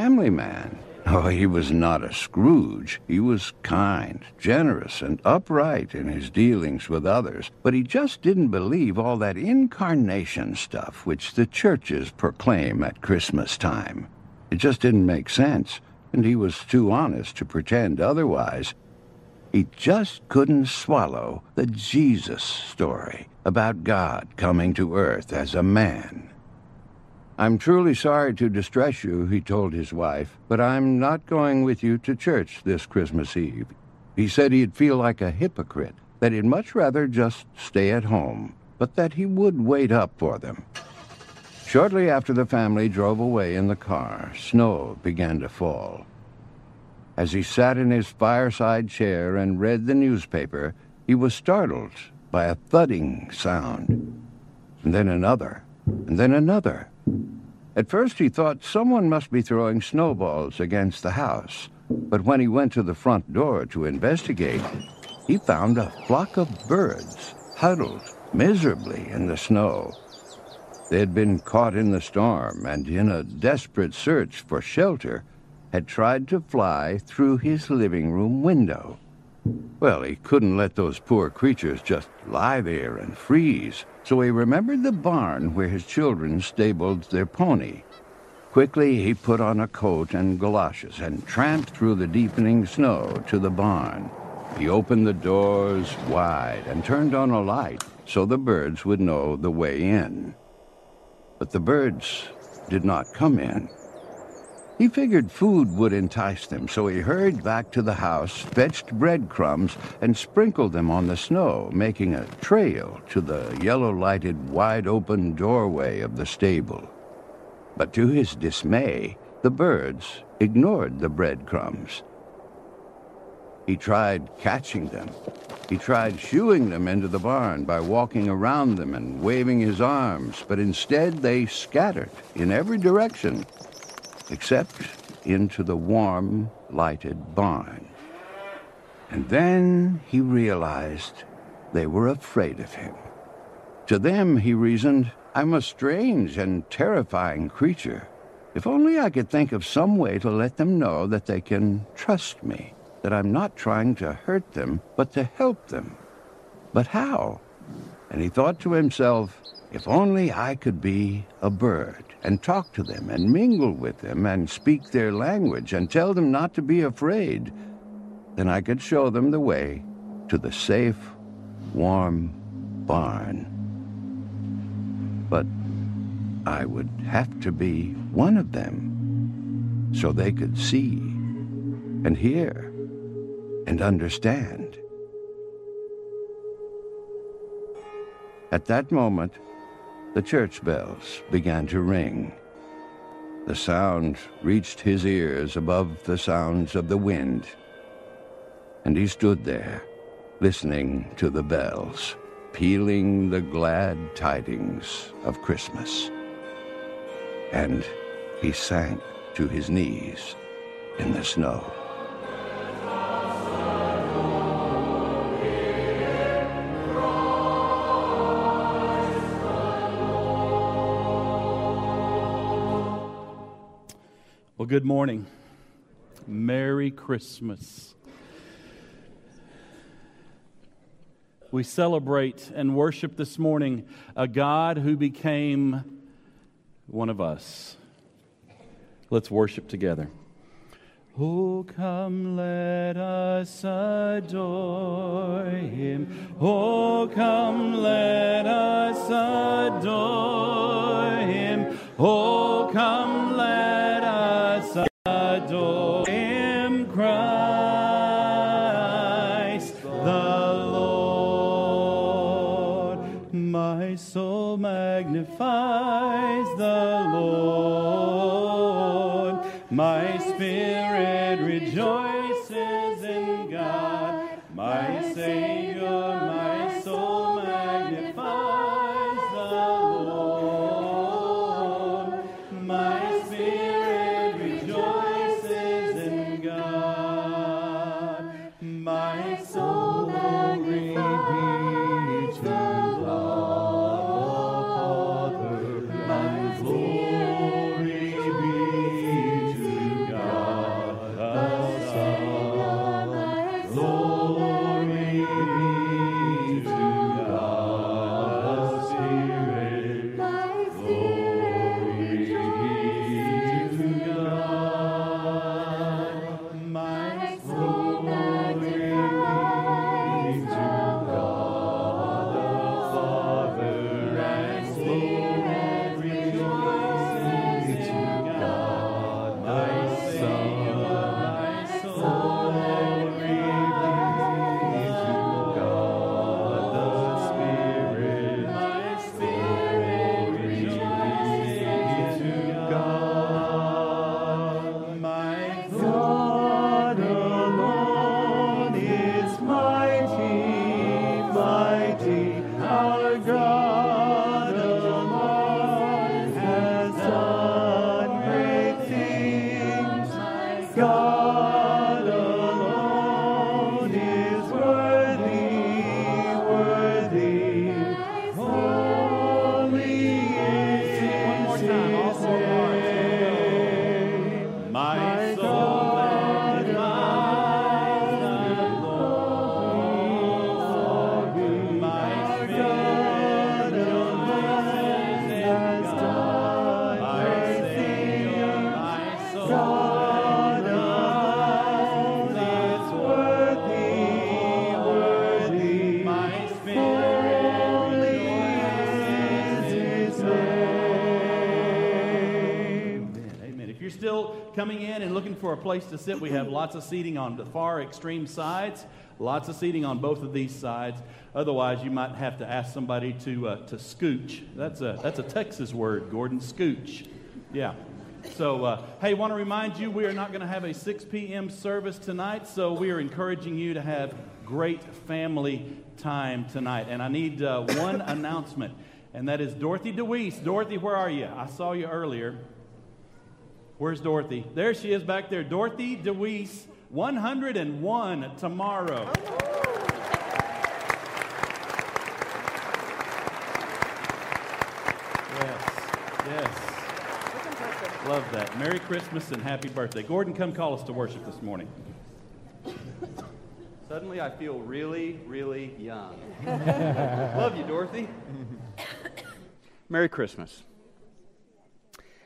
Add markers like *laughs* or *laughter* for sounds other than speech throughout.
family man. Oh, he was not a Scrooge. He was kind, generous, and upright in his dealings with others. But he just didn't believe all that incarnation stuff which the churches proclaim at Christmas time. It just didn't make sense, and he was too honest to pretend otherwise. He just couldn't swallow the Jesus story about God coming to earth as a man. I'm truly sorry to distress you, he told his wife, but I'm not going with you to church this Christmas Eve. He said he'd feel like a hypocrite, that he'd much rather just stay at home, but that he would wait up for them. Shortly after the family drove away in the car, snow began to fall. As he sat in his fireside chair and read the newspaper, he was startled by a thudding sound, and then another, and then another. At first he thought someone must be throwing snowballs against the house, but when he went to the front door to investigate, he found a flock of birds huddled miserably in the snow. They had been caught in the storm and, in a desperate search for shelter, had tried to fly through his living room window. Well, he couldn't let those poor creatures just lie there and freeze, so he remembered the barn where his children stabled their pony. Quickly, he put on a coat and galoshes and tramped through the deepening snow to the barn. He opened the doors wide and turned on a light so the birds would know the way in. But the birds did not come in. He figured food would entice them, so he hurried back to the house, fetched breadcrumbs, and sprinkled them on the snow, making a trail to the yellow-lighted, wide-open doorway of the stable. But to his dismay, the birds ignored the breadcrumbs. He tried catching them. He tried shooing them into the barn by walking around them and waving his arms, but instead they scattered in every direction except into the warm, lighted barn. And then he realized they were afraid of him. To them, he reasoned, I'm a strange and terrifying creature. If only I could think of some way to let them know that they can trust me, that I'm not trying to hurt them, but to help them. But how? And he thought to himself, if only I could be a bird and talk to them and mingle with them and speak their language and tell them not to be afraid, then I could show them the way to the safe, warm barn. But I would have to be one of them so they could see and hear and understand. At that moment, the church bells began to ring. The sound reached his ears above the sounds of the wind, and he stood there, listening to the bells, pealing the glad tidings of Christmas. And he sank to his knees in the snow. Well, good morning. Merry Christmas. We celebrate and worship this morning a God who became one of us. Let's worship together. Oh, come, let us adore him. Oh, come, let us adore him. Oh, come, let magnifies Oh my God. A place to sit, we have lots of seating on the far extreme sides, lots of seating on both of these sides. Otherwise, you might have to ask somebody to, uh, to scooch. That's a, that's a Texas word, Gordon, scooch. Yeah. So, uh, hey, want to remind you we are not going to have a 6 p.m. service tonight, so we are encouraging you to have great family time tonight. And I need uh, one announcement, and that is Dorothy DeWeese. Dorothy, where are you? I saw you earlier. Where's Dorothy? There she is back there. Dorothy DeWeese, 101 tomorrow. Yes, yes. Love that. Merry Christmas and happy birthday. Gordon, come call us to worship this morning. Suddenly I feel really, really young. *laughs* Love you, Dorothy. *laughs* Merry Christmas.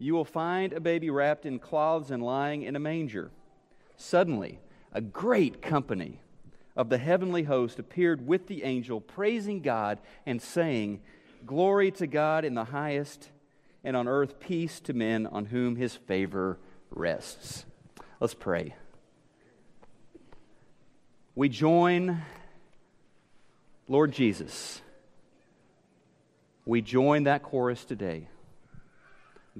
You will find a baby wrapped in cloths and lying in a manger. Suddenly, a great company of the heavenly host appeared with the angel, praising God and saying, Glory to God in the highest, and on earth peace to men on whom his favor rests. Let's pray. We join Lord Jesus, we join that chorus today.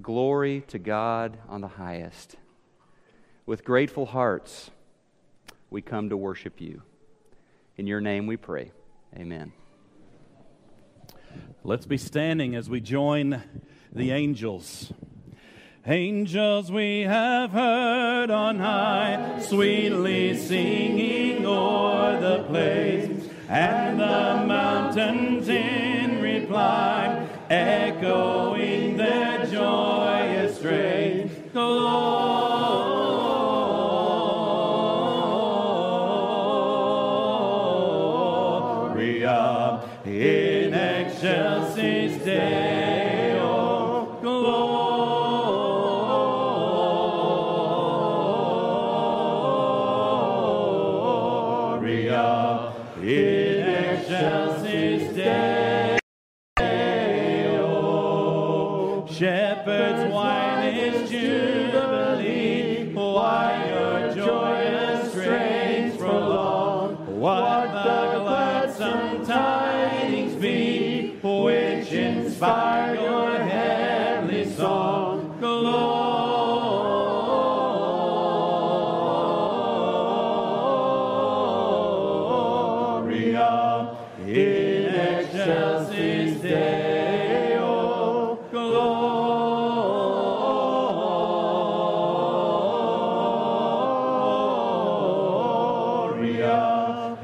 Glory to God on the highest. With grateful hearts, we come to worship you. In your name we pray. Amen. Let's be standing as we join the angels. Angels we have heard on high, sweetly singing o'er the place and the mountains in reply, echoing joyous strain. Gloria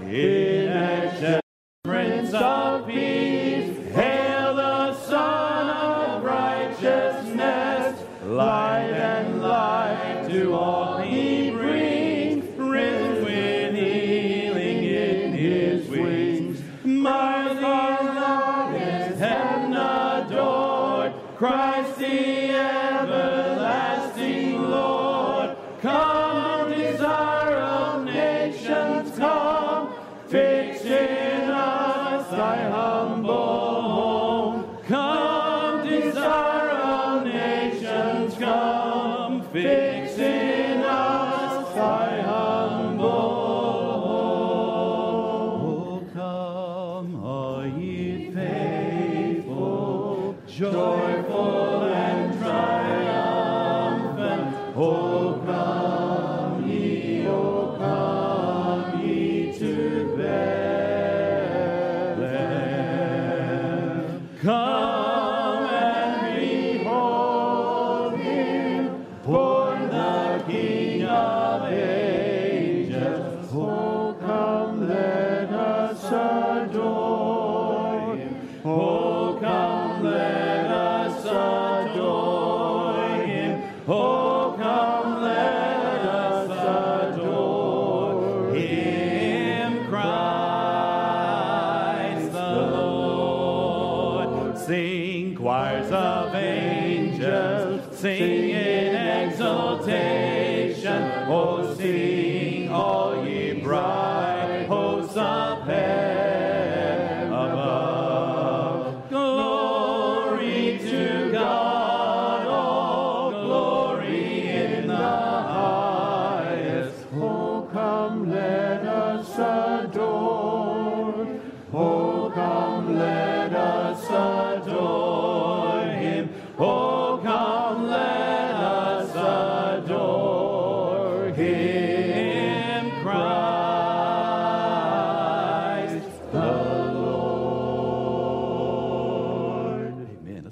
E.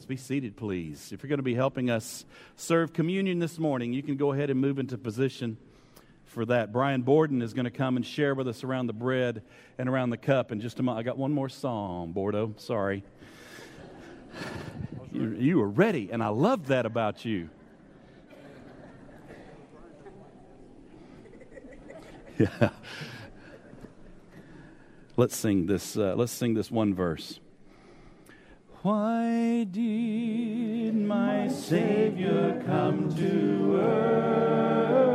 Let's be seated, please. If you're going to be helping us serve communion this morning, you can go ahead and move into position for that. Brian Borden is going to come and share with us around the bread and around the cup in just a moment. I got one more song, Bordeaux. Sorry. *laughs* You, you were ready, and I love that about you. *laughs* Yeah. Let's sing this. Uh, let's sing this one verse. Why did my Savior come to earth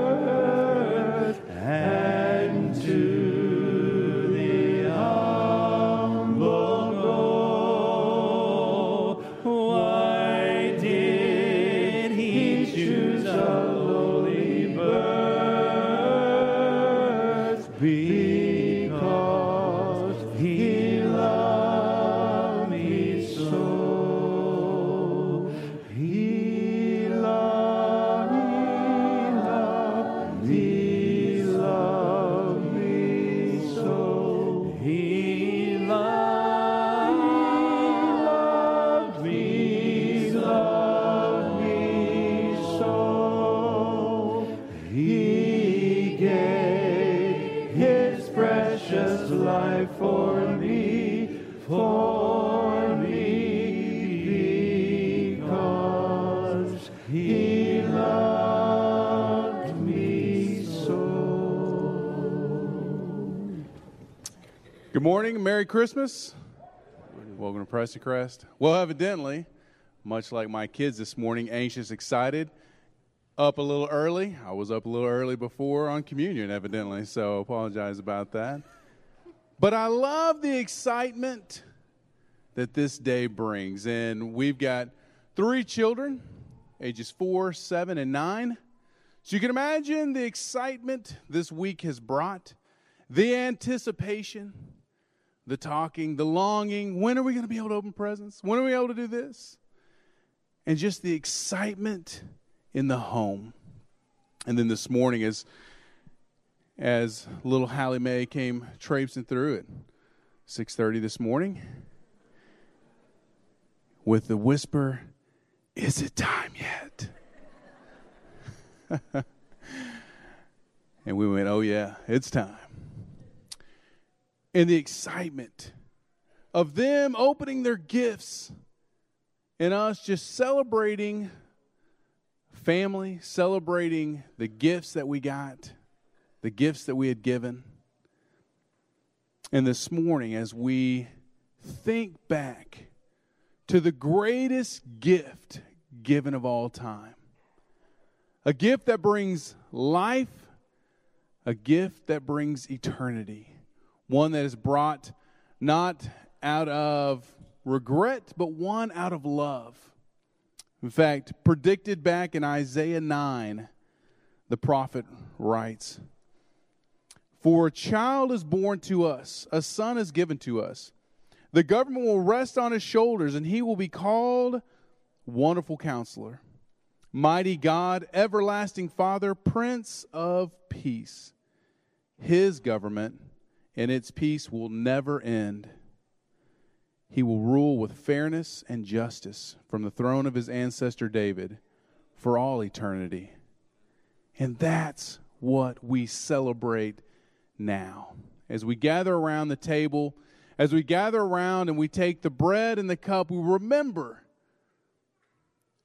Good morning, Merry Christmas. Welcome to Prestoncrest. Well, evidently, much like my kids this morning, anxious, excited, up a little early. I was up a little early before on communion, evidently, so apologize about that. But I love the excitement that this day brings. And we've got three children, ages four, seven, and nine. So you can imagine the excitement this week has brought, the anticipation, the talking, the longing. When are we going to be able to open presents? When are we able to do this? And just the excitement in the home. And then this morning, as as little Hallie Mae came traipsing through at 6:30 this morning, with the whisper, "Is it time yet?" *laughs* and we went, "Oh yeah, it's time." And the excitement of them opening their gifts and us just celebrating family, celebrating the gifts that we got, the gifts that we had given. And this morning, as we think back to the greatest gift given of all time, a gift that brings life, a gift that brings eternity, one that is brought not out of regret, but one out of love. In fact, predicted back in Isaiah 9, the prophet writes For a child is born to us, a son is given to us. The government will rest on his shoulders, and he will be called Wonderful Counselor, Mighty God, Everlasting Father, Prince of Peace. His government and its peace will never end. He will rule with fairness and justice from the throne of his ancestor David for all eternity. And that's what we celebrate now. As we gather around the table, as we gather around and we take the bread and the cup, we remember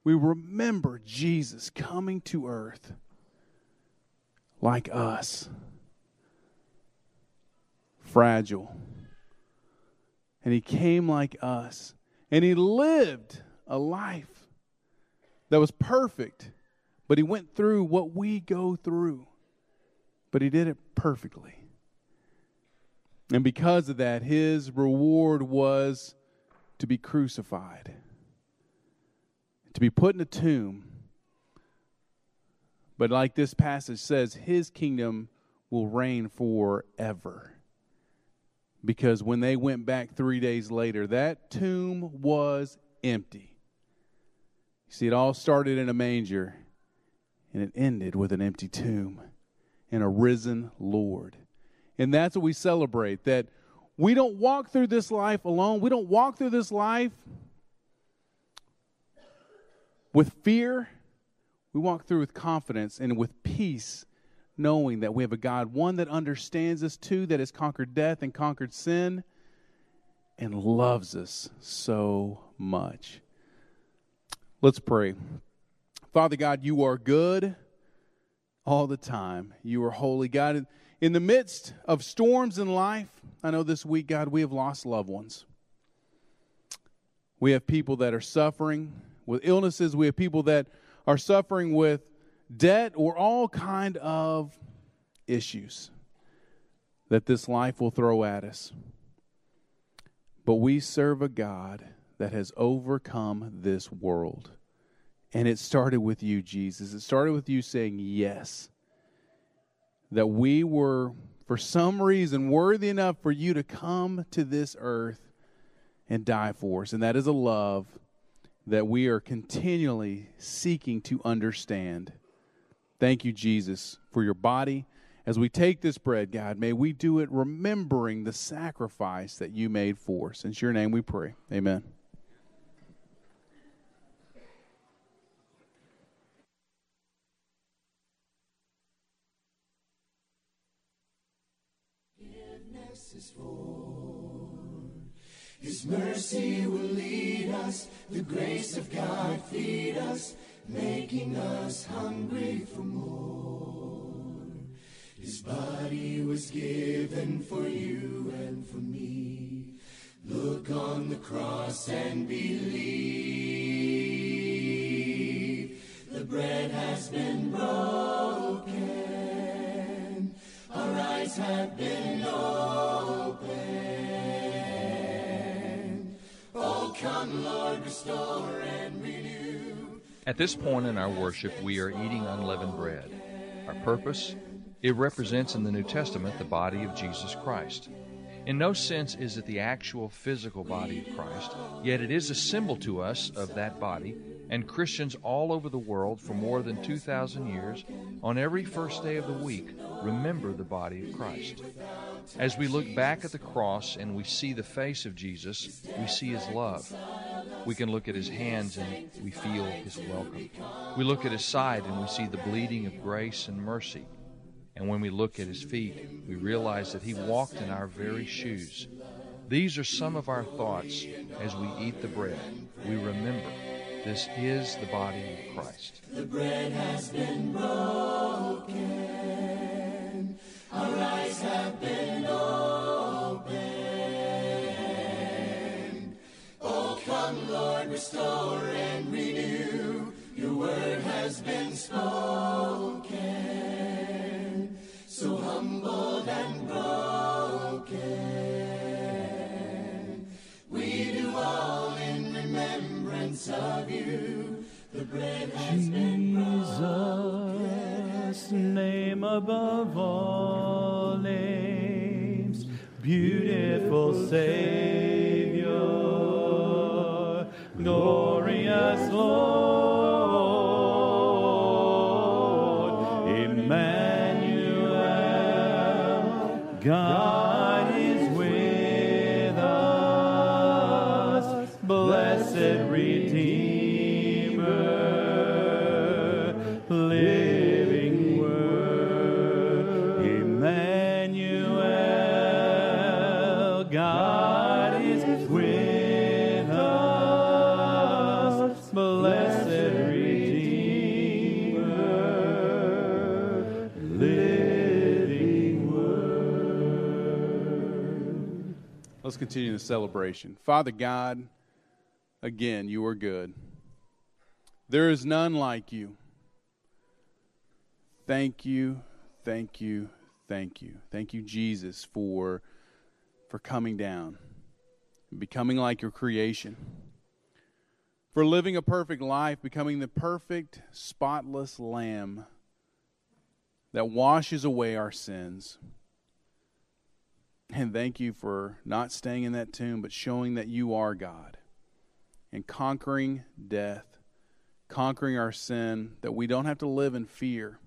we remember Jesus coming to earth like us, fragile. And he came like us. And he lived a life that was perfect, but he went through what we go through. But he did it perfectly. And because of that, his reward was to be crucified, to be put in a tomb. But like this passage says, his kingdom will reign forever. Because when they went back three days later, that tomb was empty. You see, it all started in a manger, and it ended with an empty tomb and a risen Lord. And that's what we celebrate that we don't walk through this life alone. We don't walk through this life with fear. We walk through with confidence and with peace, knowing that we have a God, one that understands us, two, that has conquered death and conquered sin and loves us so much. Let's pray. Father God, you are good all the time. You are holy. God, in the midst of storms in life, I know this week, God, we have lost loved ones. We have people that are suffering with illnesses. We have people that are suffering with debt or all kind of issues that this life will throw at us. But we serve a God that has overcome this world. And it started with you, Jesus. It started with you saying yes that we were, for some reason, worthy enough for you to come to this earth and die for us. And that is a love that we are continually seeking to understand. Thank you, Jesus, for your body. As we take this bread, God, may we do it remembering the sacrifice that you made for us. In your name we pray. Amen. His mercy will lead us, the grace of God feed us, making us hungry for more. His body was given for you and for me. Look on the cross and believe. The bread has been broken. Our eyes have been opened. Oh, come, Lord, restore. At this point in our worship, we are eating unleavened bread. Our purpose? It represents in the New Testament the body of Jesus Christ. In no sense is it the actual physical body of Christ, yet it is a symbol to us of that body, and Christians all over the world for more than 2,000 years, on every first day of the week, remember the body of Christ. As we look back at the cross and we see the face of Jesus, we see his love. We can look at his hands and we feel his welcome. We look at his side and we see the bleeding of grace and mercy. And when we look at his feet, we realize that he walked in our very shoes. These are some of our thoughts as we eat the bread. We remember this is the body of Christ. The bread has been broken. Our eyes have been opened. Oh, come, Lord, restore and renew. Your word has been spoken. So humbled and broken. We do all in remembrance of you. The bread has been Jesus, name above all names, beautiful Savior, glorious Lord, Emmanuel, God is with us, blessed Redeemer, Let's continue the celebration. Father God, Again, you are good. There is none like you. Thank you, thank you, thank you. Thank you, Jesus, for, for coming down becoming like your creation, for living a perfect life, becoming the perfect, spotless lamb that washes away our sins. And thank you for not staying in that tomb, but showing that you are God and conquering death, conquering our sin, that we don't have to live in fear.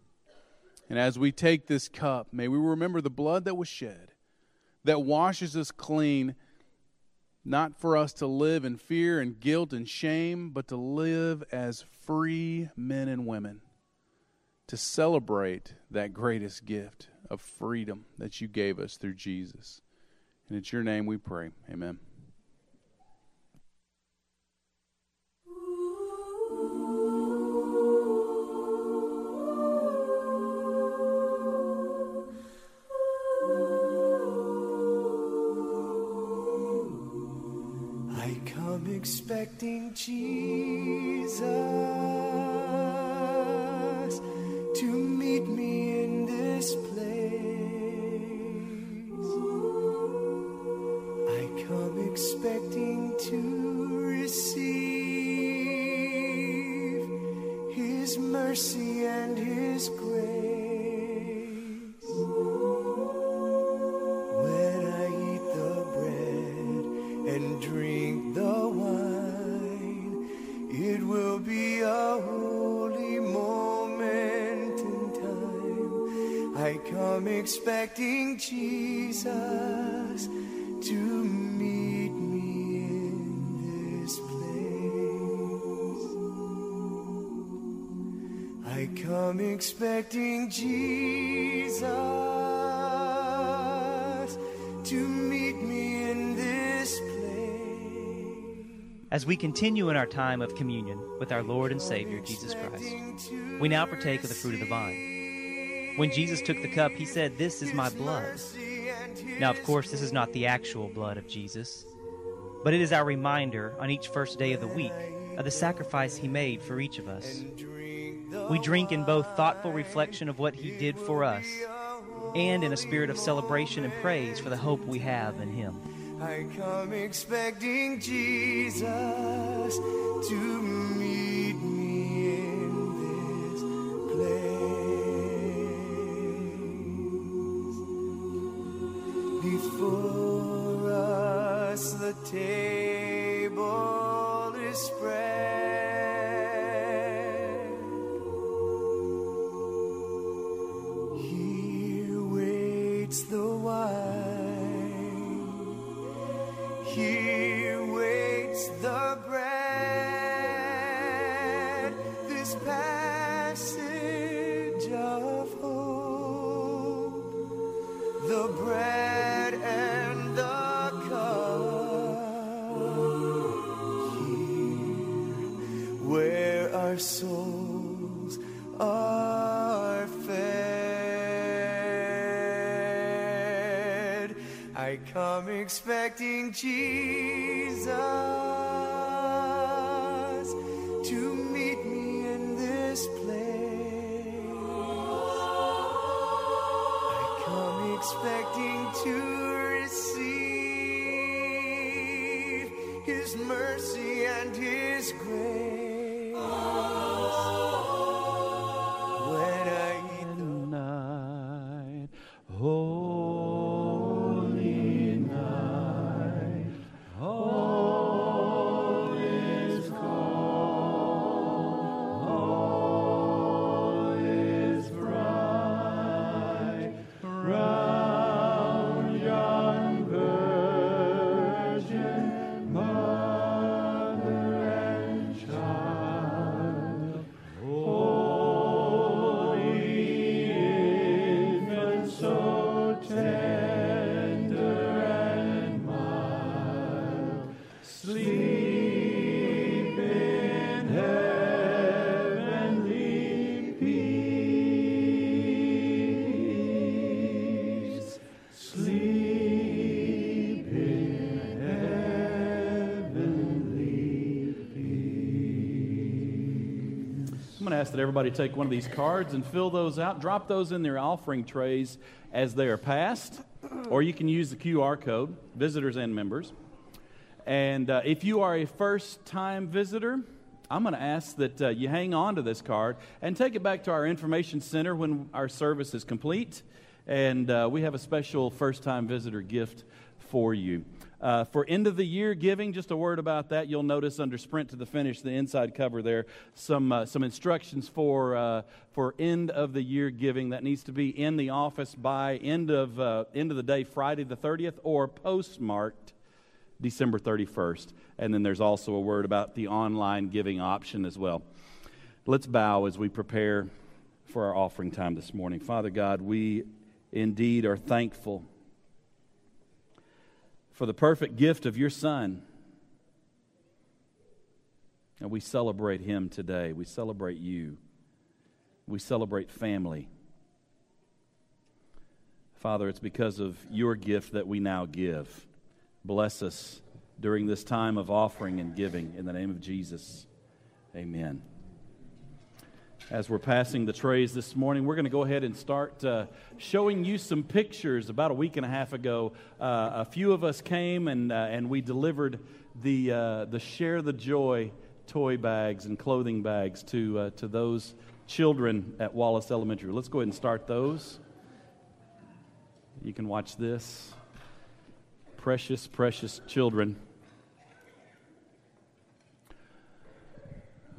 And as we take this cup, may we remember the blood that was shed, that washes us clean, not for us to live in fear and guilt and shame, but to live as free men and women, to celebrate that greatest gift of freedom that you gave us through Jesus. And it's your name we pray. Amen. I come expecting Jesus to meet me in this place. Expecting to receive His mercy and His grace. When I eat the bread and drink the wine, it will be a holy moment in time. I come expecting Jesus to As we continue in our time of communion with our Lord and Savior Jesus Christ, we now partake of the fruit of the vine. When Jesus took the cup, he said, This is my blood. Now, of course, this is not the actual blood of Jesus, but it is our reminder on each first day of the week of the sacrifice he made for each of us. We drink in both thoughtful reflection of what he did for us and in a spirit of celebration and praise for the hope we have in him. I come expecting Jesus to meet expecting Jesus to meet me in this place. I come expecting to receive His mercy and His grace. Ask that everybody take one of these cards and fill those out. Drop those in their offering trays as they are passed, or you can use the QR code, visitors and members. And uh, if you are a first time visitor, I'm going to ask that uh, you hang on to this card and take it back to our information center when our service is complete. And uh, we have a special first time visitor gift for you. Uh, for end of the year giving, just a word about that. You'll notice under Sprint to the Finish, the inside cover there, some, uh, some instructions for, uh, for end of the year giving that needs to be in the office by end of, uh, end of the day, Friday the 30th, or postmarked December 31st. And then there's also a word about the online giving option as well. Let's bow as we prepare for our offering time this morning. Father God, we indeed are thankful for the perfect gift of your Son. And we celebrate him today. We celebrate you. We celebrate family. Father, it's because of your gift that we now give. Bless us during this time of offering and giving. In the name of Jesus, amen as we're passing the trays this morning, we're going to go ahead and start uh, showing you some pictures. About a week and a half ago, uh, a few of us came and, uh, and we delivered the, uh, the Share the Joy toy bags and clothing bags to, uh, to those children at Wallace Elementary. Let's go ahead and start those. You can watch this. Precious, precious children.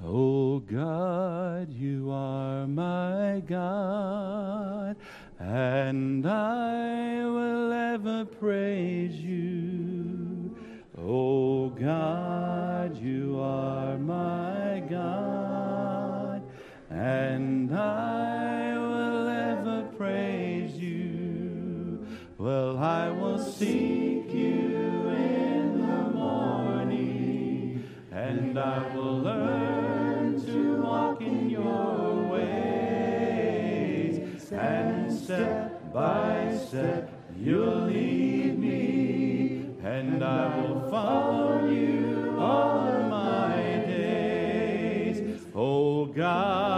Oh God, you are my God, and I will ever praise you. Oh God, you are my God, and I will ever praise you. Well, I will seek you in the morning, and I will learn and step by step you'll lead me, and I will follow you all my days. Oh God,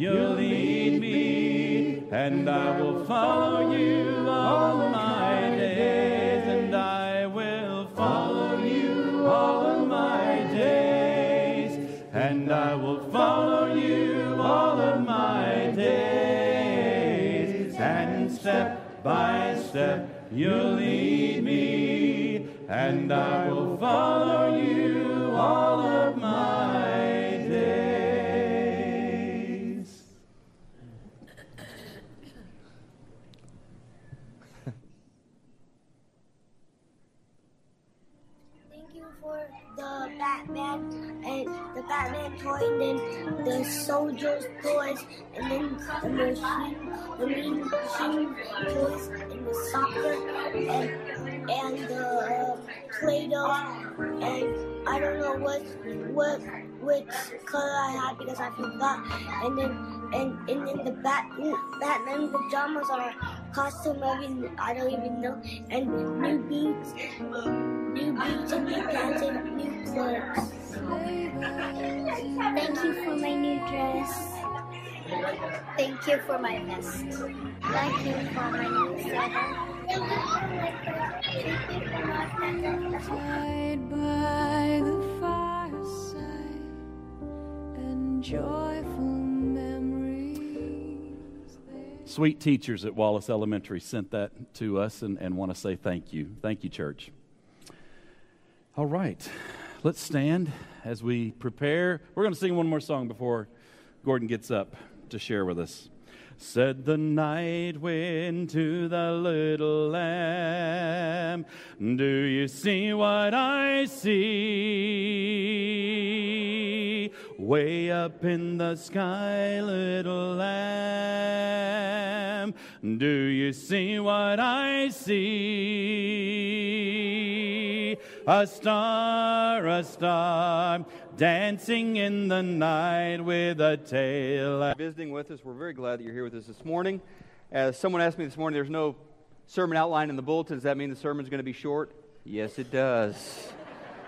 you'll lead me, and I will follow you all my days, and I will follow you all of my days, and I will follow you all of my days, and step by step you'll lead me, and I will follow you all what which color I had because I forgot, and then and and then the Bat Batman pajamas are costume I I don't even know, and new boots, new boots and new pants and new clothes. Thank you for my new dress. Thank you for my vest. Thank you for my new sweater. Sweet teachers at Wallace Elementary sent that to us and, and want to say thank you. Thank you, church. All right, let's stand as we prepare. We're going to sing one more song before Gordon gets up to share with us. Said the night wind to the little lamb, Do you see what I see? Way up in the sky, little lamb. Do you see what I see? A star, a star, dancing in the night with a tail. Visiting with us, we're very glad that you're here with us this morning. As someone asked me this morning, there's no sermon outline in the bulletin. Does that mean the sermon's going to be short? Yes, it does.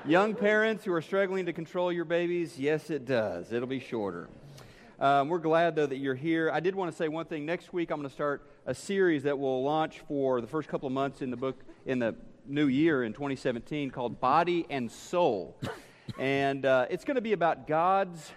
Young parents who are struggling to control your babies, yes, it does. It'll be shorter. Um, we're glad, though, that you're here. I did want to say one thing. Next week, I'm going to start a series that will launch for the first couple of months in the book, in the new year in 2017, called Body and Soul. And uh, it's going to be about God's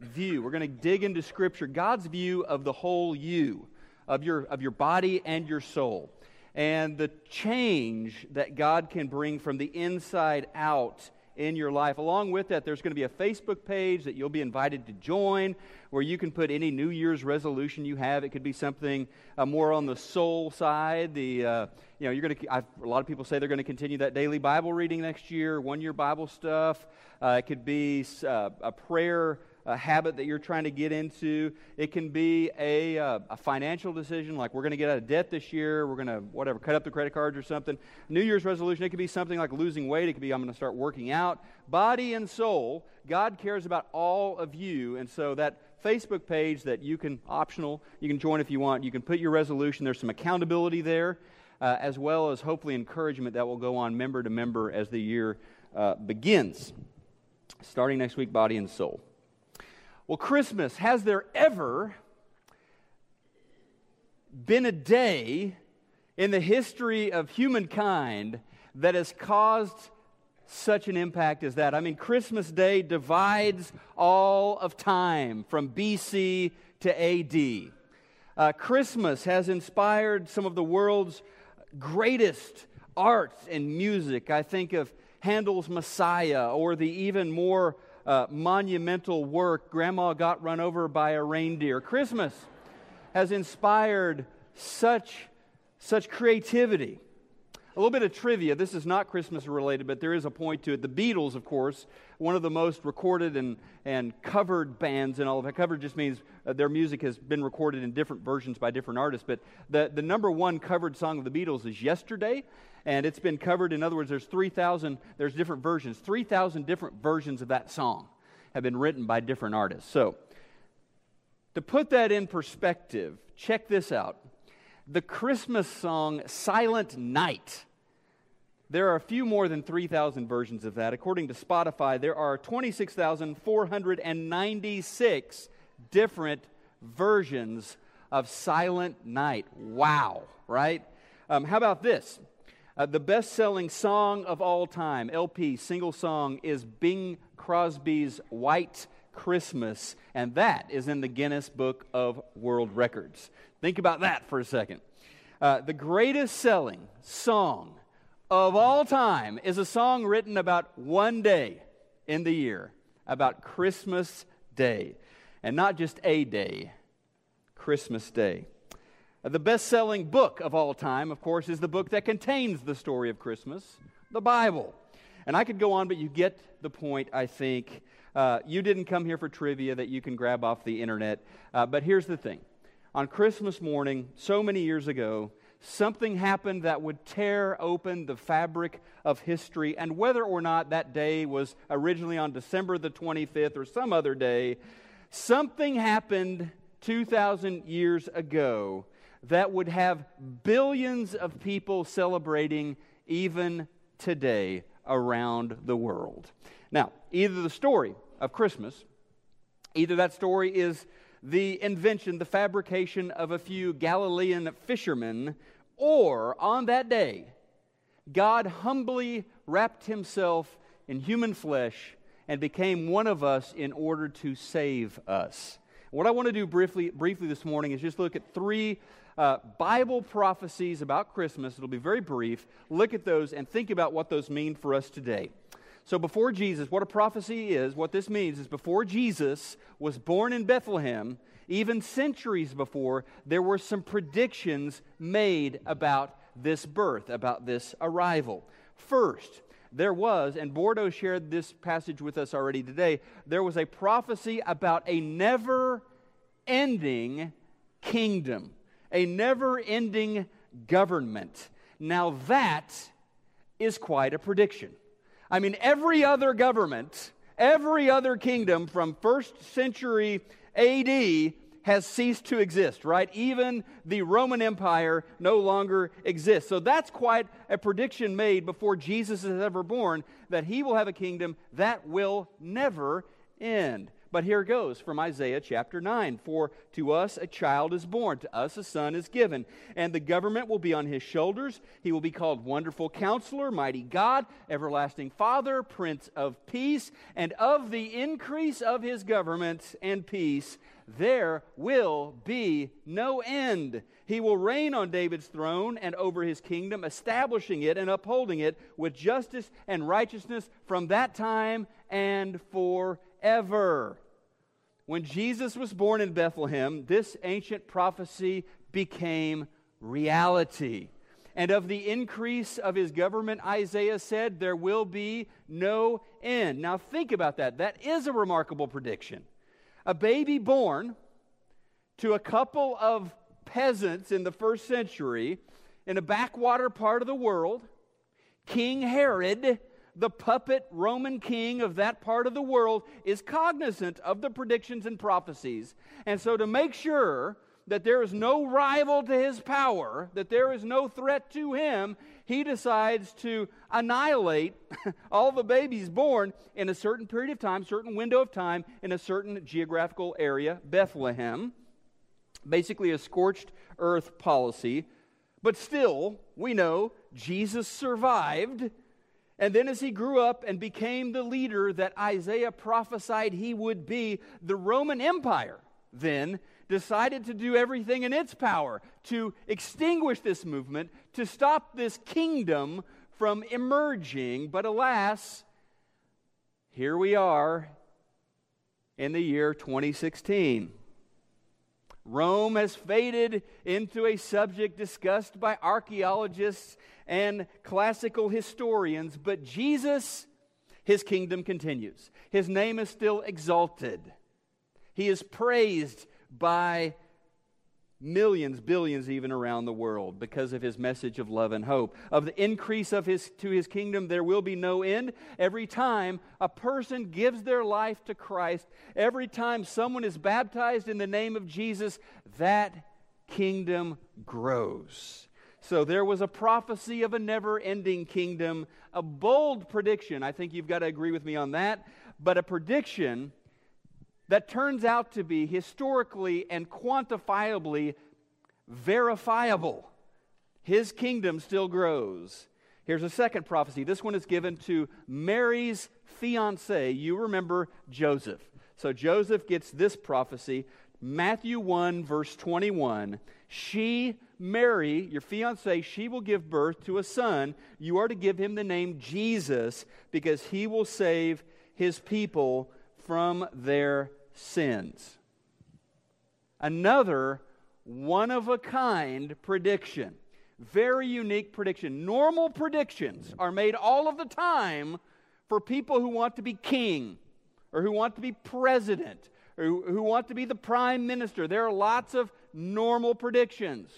view. We're going to dig into Scripture, God's view of the whole you, of your, of your body and your soul and the change that God can bring from the inside out in your life. Along with that, there's going to be a Facebook page that you'll be invited to join where you can put any New Year's resolution you have. It could be something uh, more on the soul side. The, uh, you know, you're going to, I've, a lot of people say they're going to continue that daily Bible reading next year, one year Bible stuff. Uh, it could be uh, a prayer a habit that you're trying to get into. It can be a, uh, a financial decision, like we're going to get out of debt this year, we're going to, whatever, cut up the credit cards or something. New Year's resolution, it could be something like losing weight, it could be I'm going to start working out. Body and soul, God cares about all of you. And so that Facebook page that you can, optional, you can join if you want, you can put your resolution. There's some accountability there, uh, as well as hopefully encouragement that will go on member to member as the year uh, begins. Starting next week, body and soul. Well, Christmas, has there ever been a day in the history of humankind that has caused such an impact as that? I mean, Christmas Day divides all of time from BC to AD. Uh, Christmas has inspired some of the world's greatest arts and music. I think of Handel's Messiah or the even more uh, monumental work, Grandma Got Run Over by a Reindeer. Christmas has inspired such, such creativity. A little bit of trivia. This is not Christmas related, but there is a point to it. The Beatles, of course, one of the most recorded and, and covered bands in all of it. Covered just means uh, their music has been recorded in different versions by different artists. But the, the number one covered song of the Beatles is Yesterday and it's been covered. In other words, there's 3,000, there's different versions. 3,000 different versions of that song have been written by different artists. So, to put that in perspective, check this out. The Christmas song Silent Night. There are a few more than 3,000 versions of that. According to Spotify, there are 26,496 different versions of Silent Night. Wow, right? Um, how about this? Uh, the best selling song of all time, LP, single song, is Bing Crosby's White Christmas, and that is in the Guinness Book of World Records. Think about that for a second. Uh, the greatest selling song of all time is a song written about one day in the year, about Christmas Day. And not just a day, Christmas Day. The best selling book of all time, of course, is the book that contains the story of Christmas, the Bible. And I could go on, but you get the point, I think. Uh, you didn't come here for trivia that you can grab off the internet. Uh, but here's the thing on Christmas morning, so many years ago, something happened that would tear open the fabric of history. And whether or not that day was originally on December the 25th or some other day, something happened 2,000 years ago that would have billions of people celebrating even today around the world. Now, either the story of Christmas, either that story is the invention, the fabrication of a few Galilean fishermen, or on that day, God humbly wrapped himself in human flesh and became one of us in order to save us. What I want to do briefly, briefly this morning is just look at three uh, Bible prophecies about Christmas. It'll be very brief. Look at those and think about what those mean for us today. So, before Jesus, what a prophecy is, what this means is before Jesus was born in Bethlehem, even centuries before, there were some predictions made about this birth, about this arrival. First, there was, and Bordeaux shared this passage with us already today, there was a prophecy about a never ending kingdom, a never ending government. Now that is quite a prediction. I mean, every other government, every other kingdom from first century AD has ceased to exist, right? Even the Roman Empire no longer exists. So that's quite a prediction made before Jesus is ever born that he will have a kingdom that will never end. But here goes from Isaiah chapter 9 For to us a child is born, to us a son is given, and the government will be on his shoulders. He will be called Wonderful Counselor, Mighty God, Everlasting Father, Prince of Peace, and of the increase of his government and peace there will be no end. He will reign on David's throne and over his kingdom, establishing it and upholding it with justice and righteousness from that time and forever. When Jesus was born in Bethlehem, this ancient prophecy became reality. And of the increase of his government, Isaiah said, there will be no end. Now, think about that. That is a remarkable prediction. A baby born to a couple of peasants in the first century in a backwater part of the world, King Herod the puppet Roman king of that part of the world is cognizant of the predictions and prophecies. And so, to make sure that there is no rival to his power, that there is no threat to him, he decides to annihilate *laughs* all the babies born in a certain period of time, certain window of time, in a certain geographical area, Bethlehem. Basically, a scorched earth policy. But still, we know Jesus survived and then, as he grew up and became the leader that Isaiah prophesied he would be, the Roman Empire then decided to do everything in its power to extinguish this movement, to stop this kingdom from emerging. But alas, here we are in the year 2016. Rome has faded into a subject discussed by archaeologists and classical historians, but Jesus, his kingdom continues. His name is still exalted. He is praised by millions, billions even around the world because of his message of love and hope. Of the increase of his to his kingdom there will be no end. Every time a person gives their life to Christ, every time someone is baptized in the name of Jesus, that kingdom grows. So there was a prophecy of a never-ending kingdom, a bold prediction. I think you've got to agree with me on that, but a prediction that turns out to be historically and quantifiably verifiable. His kingdom still grows. Here's a second prophecy. This one is given to Mary's fiance. You remember Joseph. So Joseph gets this prophecy. Matthew 1, verse 21. She, Mary, your fiance, she will give birth to a son. You are to give him the name Jesus because he will save his people from their sins. Another one of a kind prediction. Very unique prediction. Normal predictions are made all of the time for people who want to be king or who want to be president or who, want to be the prime minister. There are lots of normal predictions.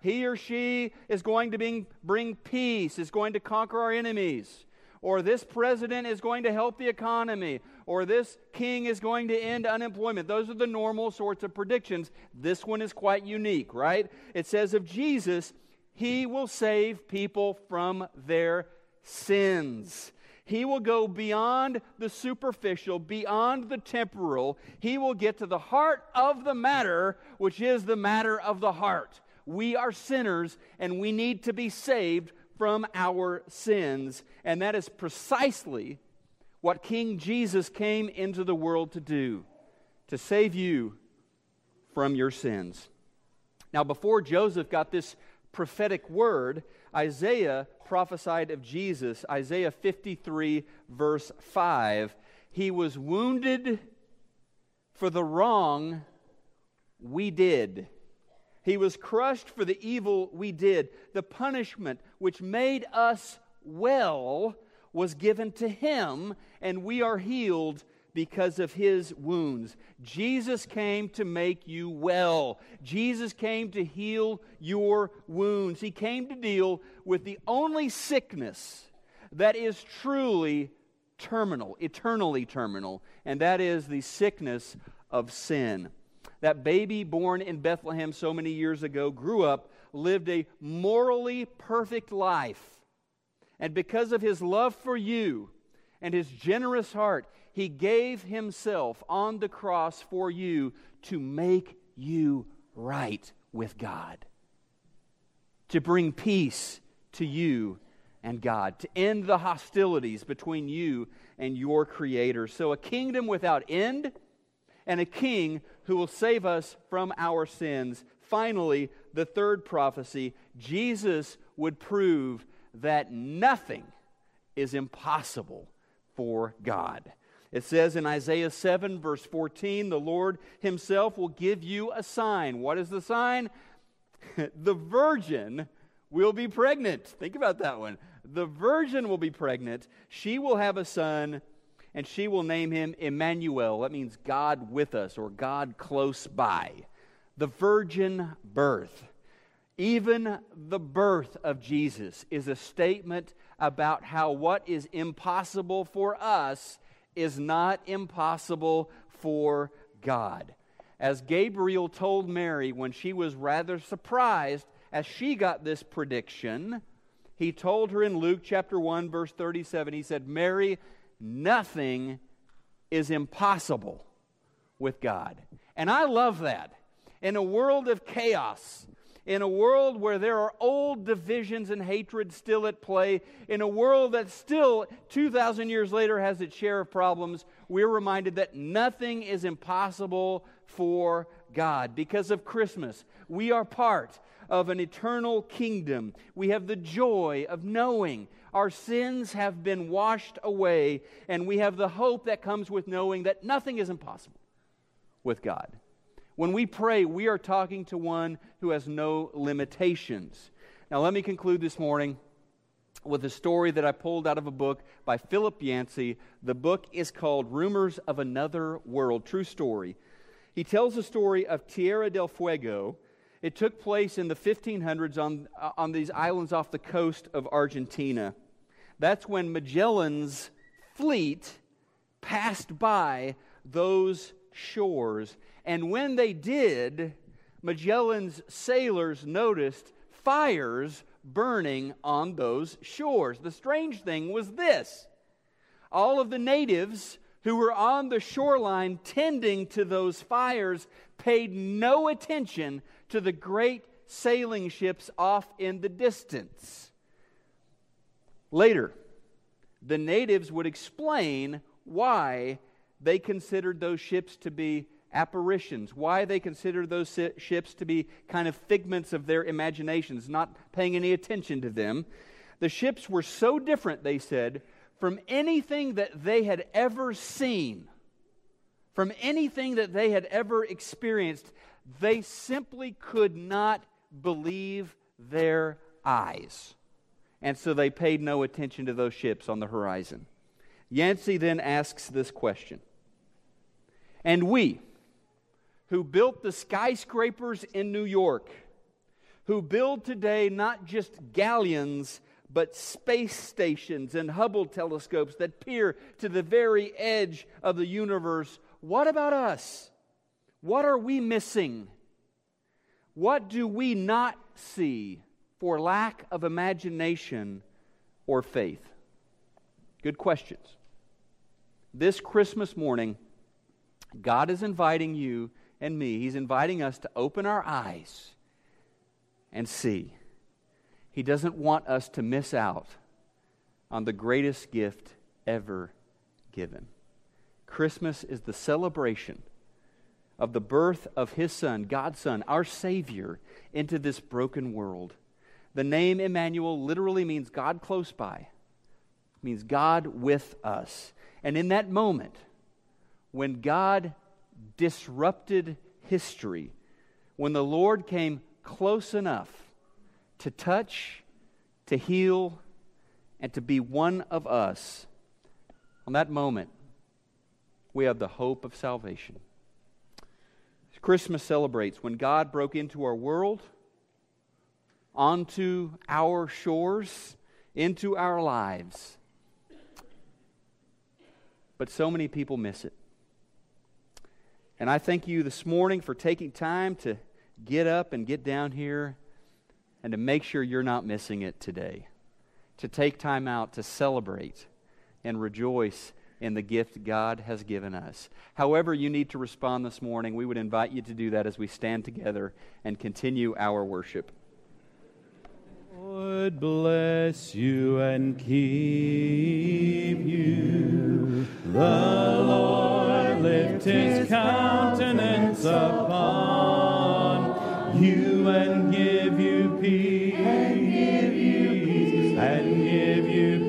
He or she is going to bring, bring peace, is going to conquer our enemies or this president is going to help the economy, or this king is going to end unemployment. Those are the normal sorts of predictions. This one is quite unique, right? It says of Jesus, he will save people from their sins. He will go beyond the superficial, beyond the temporal. He will get to the heart of the matter, which is the matter of the heart. We are sinners and we need to be saved from our sins. And that is precisely what King Jesus came into the world to do to save you from your sins. Now, before Joseph got this prophetic word, Isaiah prophesied of Jesus. Isaiah 53, verse 5. He was wounded for the wrong we did. He was crushed for the evil we did. The punishment which made us well was given to him, and we are healed because of his wounds. Jesus came to make you well. Jesus came to heal your wounds. He came to deal with the only sickness that is truly terminal, eternally terminal, and that is the sickness of sin. That baby born in Bethlehem so many years ago grew up, lived a morally perfect life. And because of his love for you and his generous heart, he gave himself on the cross for you to make you right with God, to bring peace to you and God, to end the hostilities between you and your Creator. So, a kingdom without end and a king who will save us from our sins. Finally, the third prophecy Jesus would prove that nothing is impossible for God. It says in Isaiah 7, verse 14, the Lord Himself will give you a sign. What is the sign? *laughs* the virgin will be pregnant. Think about that one. The virgin will be pregnant. She will have a son, and she will name him Emmanuel. That means God with us or God close by. The virgin birth. Even the birth of Jesus is a statement about how what is impossible for us is not impossible for God. As Gabriel told Mary when she was rather surprised as she got this prediction, he told her in Luke chapter 1, verse 37, he said, Mary, nothing is impossible with God. And I love that. In a world of chaos, in a world where there are old divisions and hatred still at play, in a world that still, 2,000 years later, has its share of problems, we're reminded that nothing is impossible for God. Because of Christmas, we are part of an eternal kingdom. We have the joy of knowing our sins have been washed away, and we have the hope that comes with knowing that nothing is impossible with God. When we pray, we are talking to one who has no limitations. Now, let me conclude this morning with a story that I pulled out of a book by Philip Yancey. The book is called Rumors of Another World. True story. He tells the story of Tierra del Fuego. It took place in the 1500s on, uh, on these islands off the coast of Argentina. That's when Magellan's fleet passed by those shores and when they did, Magellan's sailors noticed fires burning on those shores. The strange thing was this all of the natives who were on the shoreline tending to those fires paid no attention to the great sailing ships off in the distance. Later, the natives would explain why they considered those ships to be apparitions, why they considered those ships to be kind of figments of their imaginations, not paying any attention to them. The ships were so different, they said, from anything that they had ever seen, from anything that they had ever experienced, they simply could not believe their eyes. And so they paid no attention to those ships on the horizon. Yancey then asks this question And we, who built the skyscrapers in New York, who build today not just galleons, but space stations and Hubble telescopes that peer to the very edge of the universe. What about us? What are we missing? What do we not see for lack of imagination or faith? Good questions. This Christmas morning, God is inviting you and me. He's inviting us to open our eyes and see. He doesn't want us to miss out on the greatest gift ever given. Christmas is the celebration of the birth of His Son, God's Son, our Savior, into this broken world. The name Emmanuel literally means God close by, means God with us. And in that moment, when God disrupted history when the Lord came close enough to touch, to heal, and to be one of us, on that moment, we have the hope of salvation. Christmas celebrates when God broke into our world, onto our shores, into our lives. But so many people miss it. And I thank you this morning for taking time to get up and get down here and to make sure you're not missing it today. To take time out to celebrate and rejoice in the gift God has given us. However, you need to respond this morning, we would invite you to do that as we stand together and continue our worship. Lord bless you and keep you. The Lord lift his countenance upon you and give you peace. And give you peace. And give you peace.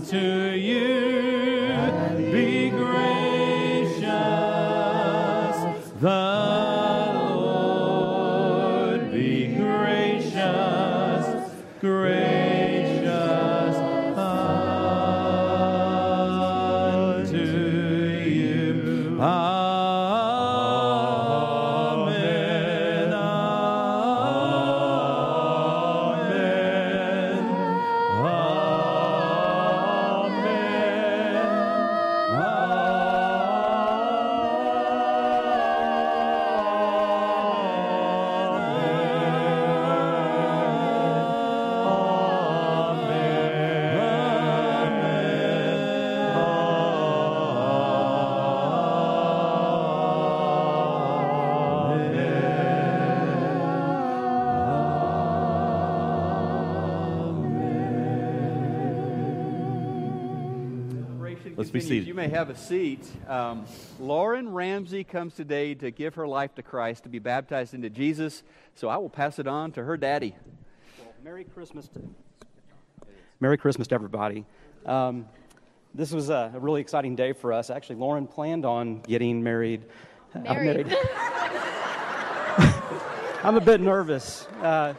Unto have a seat. Um, Lauren Ramsey comes today to give her life to Christ, to be baptized into Jesus. So I will pass it on to her daddy. Merry Christmas to Merry Christmas to everybody. Um, this was a, a really exciting day for us. Actually, Lauren planned on getting married. uh, Married. *laughs* I'm a bit nervous. Uh,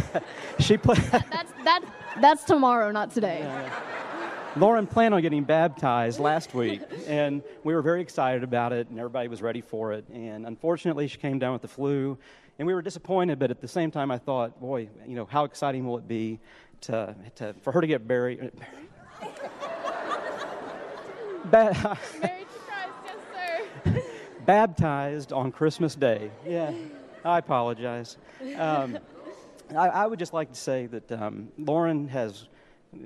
*laughs* she pla- That's that. That's tomorrow, not today. Lauren planned on getting baptized last week, and we were very excited about it, and everybody was ready for it. And unfortunately, she came down with the flu, and we were disappointed. But at the same time, I thought, boy, you know, how exciting will it be to, to for her to get buried? *laughs* Ba- *laughs* Married to Christ, yes, sir. baptized on Christmas Day. Yeah, I apologize. Um, I, I would just like to say that um, Lauren has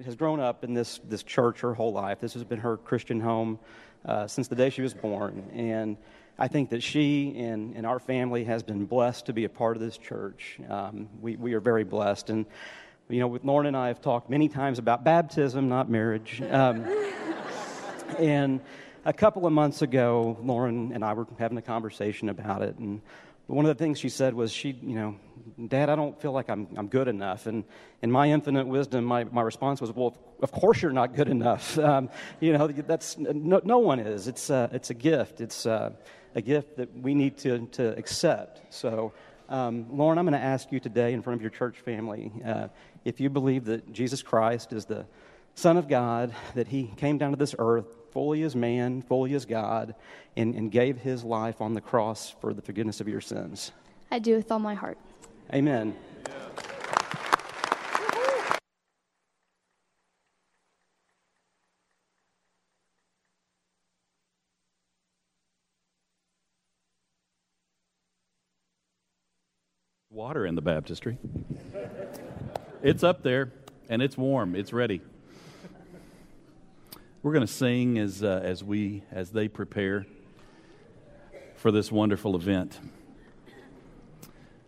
has grown up in this this church her whole life. This has been her Christian home uh, since the day she was born, and I think that she and, and our family has been blessed to be a part of this church. Um, we we are very blessed, and you know, with Lauren and I have talked many times about baptism, not marriage. Um, *laughs* and a couple of months ago, Lauren and I were having a conversation about it, and one of the things she said was, "She, you know, Dad, I don't feel like I'm I'm good enough." And in my infinite wisdom, my, my response was, "Well, of course you're not good enough. *laughs* Um, you know, that's no, no one is. It's uh, it's a gift. It's uh, a gift that we need to to accept." So. Um, Lauren, I'm going to ask you today in front of your church family uh, if you believe that Jesus Christ is the Son of God, that He came down to this earth fully as man, fully as God, and, and gave His life on the cross for the forgiveness of your sins. I do with all my heart. Amen. Water in the baptistry. It's up there, and it's warm. It's ready. We're going to sing as uh, as we as they prepare for this wonderful event.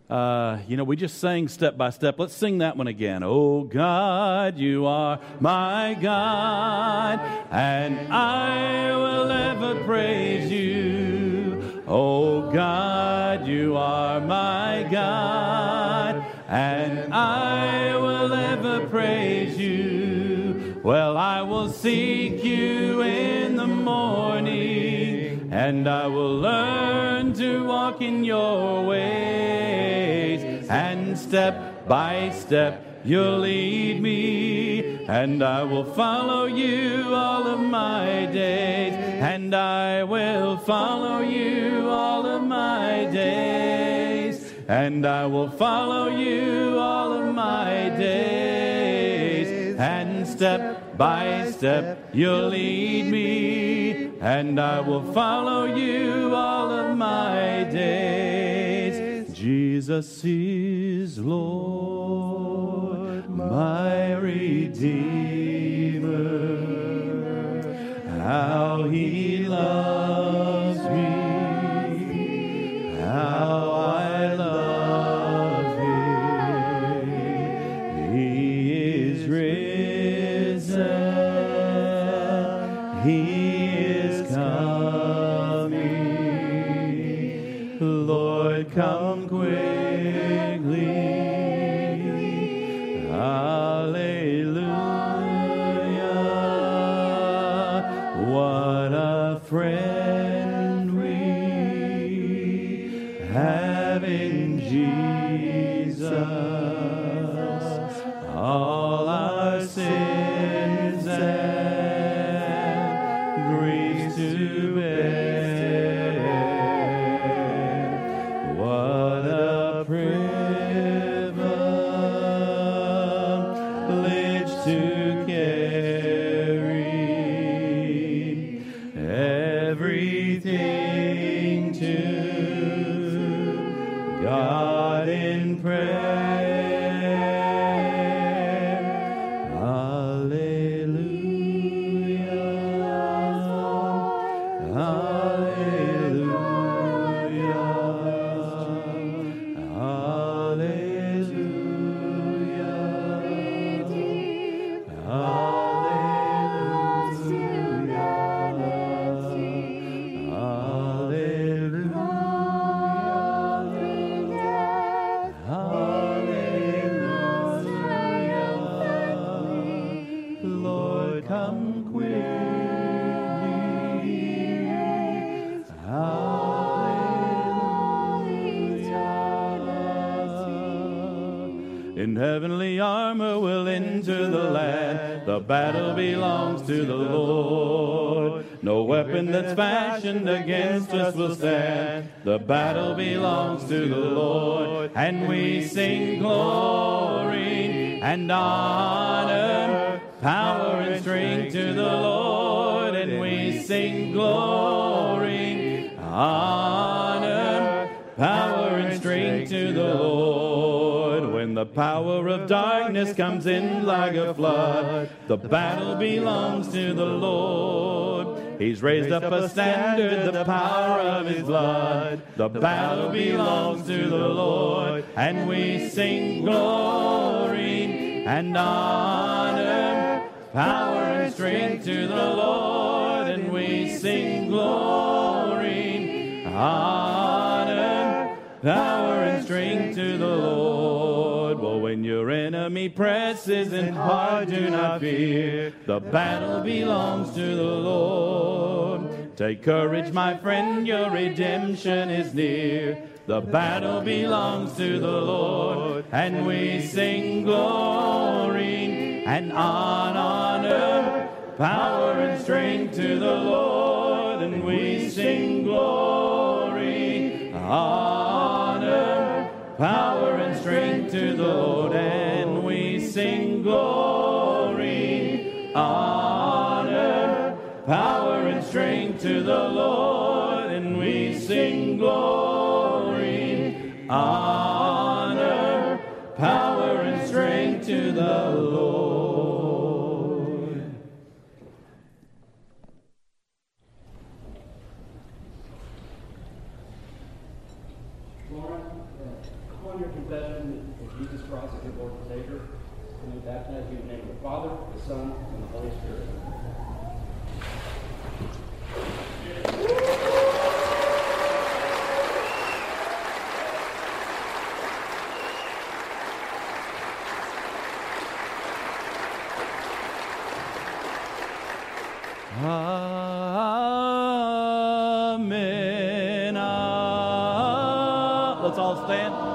Uh, you know, we just sang step by step. Let's sing that one again. Oh God, you are my God, and I will ever praise you. Oh God, you are my God, and I will ever praise will seek you in the morning, and I will learn to walk in your ways, and step by step you'll lead me, and I will follow you all of my days, and I will follow you all of my days, and I will follow you all of my days, and step by step you'll lead me, and I will follow you all of my days. Jesus is Lord, my Redeemer. How he loves armor we'll enter the land. The battle belongs to the Lord. No weapon that's fashioned against us will stand. The battle belongs to the Lord. And we sing glory and honor, power and strength to the Lord. And we sing glory, honor, power and strength to the Lord. When the power of darkness comes in like a flood, the battle belongs to the Lord. He's raised up a standard, the power of his blood. The battle belongs to the Lord, and we sing glory and honor, power and strength to the Lord, and we sing glory, honor, power and strength to the Lord. Well, when your enemy presses in hard, do not fear. The battle belongs to the Lord. Take courage, my friend, your redemption is near. The battle belongs to the Lord, and we sing glory and honor, power and strength to the Lord, and we sing glory, honor, power and strength to the Lord, and we sing glory, honor, power and strength to the Lord, and we sing glory, honor, Christ as your Lord and Savior, and we baptize you in the name of the Father, the Son, and the Holy Spirit. Amen. Ah. Let's all stand.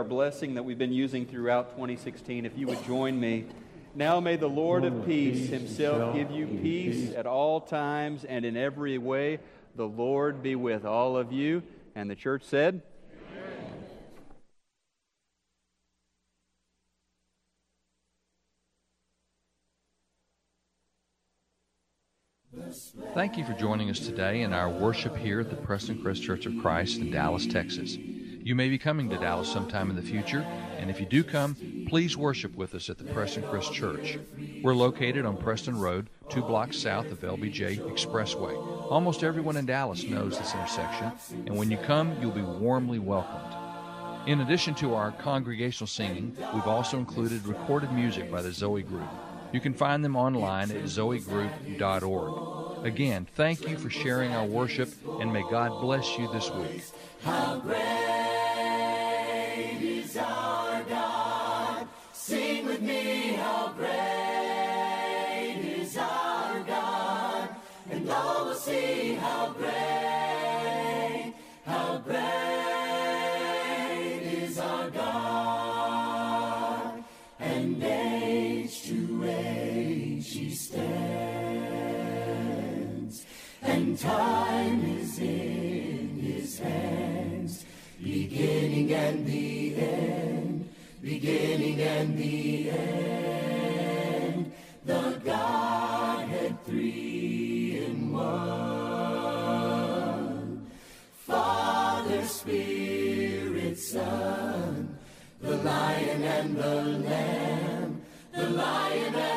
Our blessing that we've been using throughout 2016. If you would join me. Now may the Lord of peace himself give you peace at all times and in every way. The Lord be with all of you. And the church said, Thank you for joining us today in our worship here at the Prestoncrest Church of Christ in Dallas, Texas. You may be coming to Dallas sometime in the future, and if you do come, please worship with us at the Prestoncrest Church. We're located on Preston Road, two blocks south of LBJ Expressway. Almost everyone in Dallas knows this intersection, and when you come, you'll be warmly welcomed. In addition to our congregational singing, we've also included recorded music by the Zoe Group. You can find them online at zoegroup.org. Again, thank you for sharing our worship, and may God bless you this week. And time is in his hands, beginning and the end, beginning and the end. The Godhead three in one. Father, Spirit, Son, the Lion and the Lamb, the Lion and